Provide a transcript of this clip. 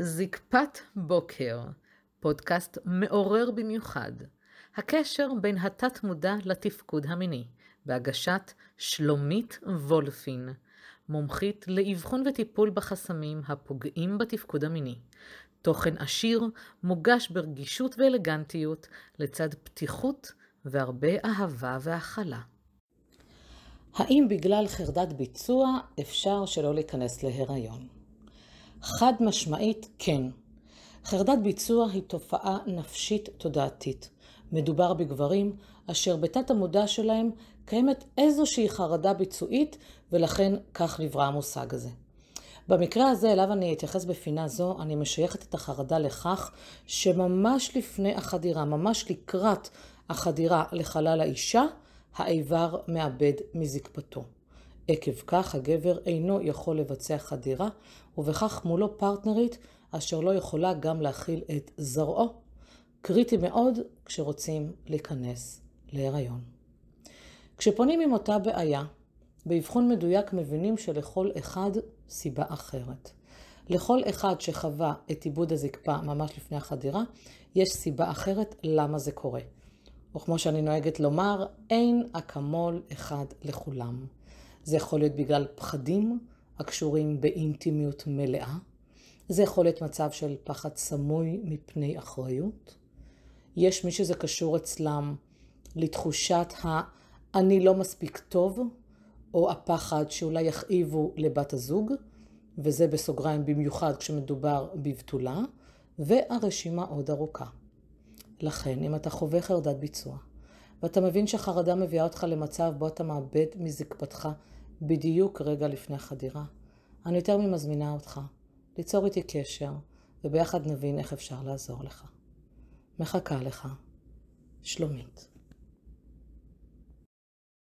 זקפת בוקר, פודקאסט מעורר במיוחד. הקשר בין התת-מודע לתפקוד המיני, בהגשת שלומית וולפין, מומחית לאבחון וטיפול בחסמים הפוגעים בתפקוד המיני. תוכן עשיר, מוגש ברגישות ואלגנטיות, לצד פתיחות והרבה אהבה והכלה. האם בגלל חרדת ביצוע אפשר שלא להיכנס להיריון? חד משמעית כן. חרדת ביצוע היא תופעה נפשית תודעתית. מדובר בגברים אשר בתת המודע שלהם קיימת איזושהי חרדה ביצועית ולכן כך נברא המושג הזה. במקרה הזה אליו אני אתייחס בפינה זו, אני משייכת את החרדה לכך שממש לפני החדירה, ממש לקראת החדירה לחלל האישה, האיבר מאבד מזקפתו. עקב כך הגבר אינו יכול לבצע חדירה, ובכך מולו פרטנרית אשר לא יכולה גם להכיל את זרעו. קריטי מאוד כשרוצים להיכנס להיריון. כשפונים עם אותה בעיה, באבחון מדויק מבינים שלכל אחד סיבה אחרת. לכל אחד שחווה את עיבוד הזקפה ממש לפני החדירה, יש סיבה אחרת למה זה קורה. או כמו שאני נוהגת לומר, אין אקמול אחד לכולם. זה יכול להיות בגלל פחדים הקשורים באינטימיות מלאה. זה יכול להיות מצב של פחד סמוי מפני אחריות. יש מי שזה קשור אצלם לתחושת ה"אני לא מספיק טוב", או הפחד שאולי יכאיבו לבת הזוג, וזה בסוגריים במיוחד כשמדובר בבתולה, והרשימה עוד ארוכה. לכן, אם אתה חווה חרדת ביצוע, ואתה מבין שהחרדה מביאה אותך למצב בו אתה מאבד מזקפתך בדיוק רגע לפני החדירה, אני יותר ממזמינה אותך ליצור איתי קשר, וביחד נבין איך אפשר לעזור לך. מחכה לך, שלומית.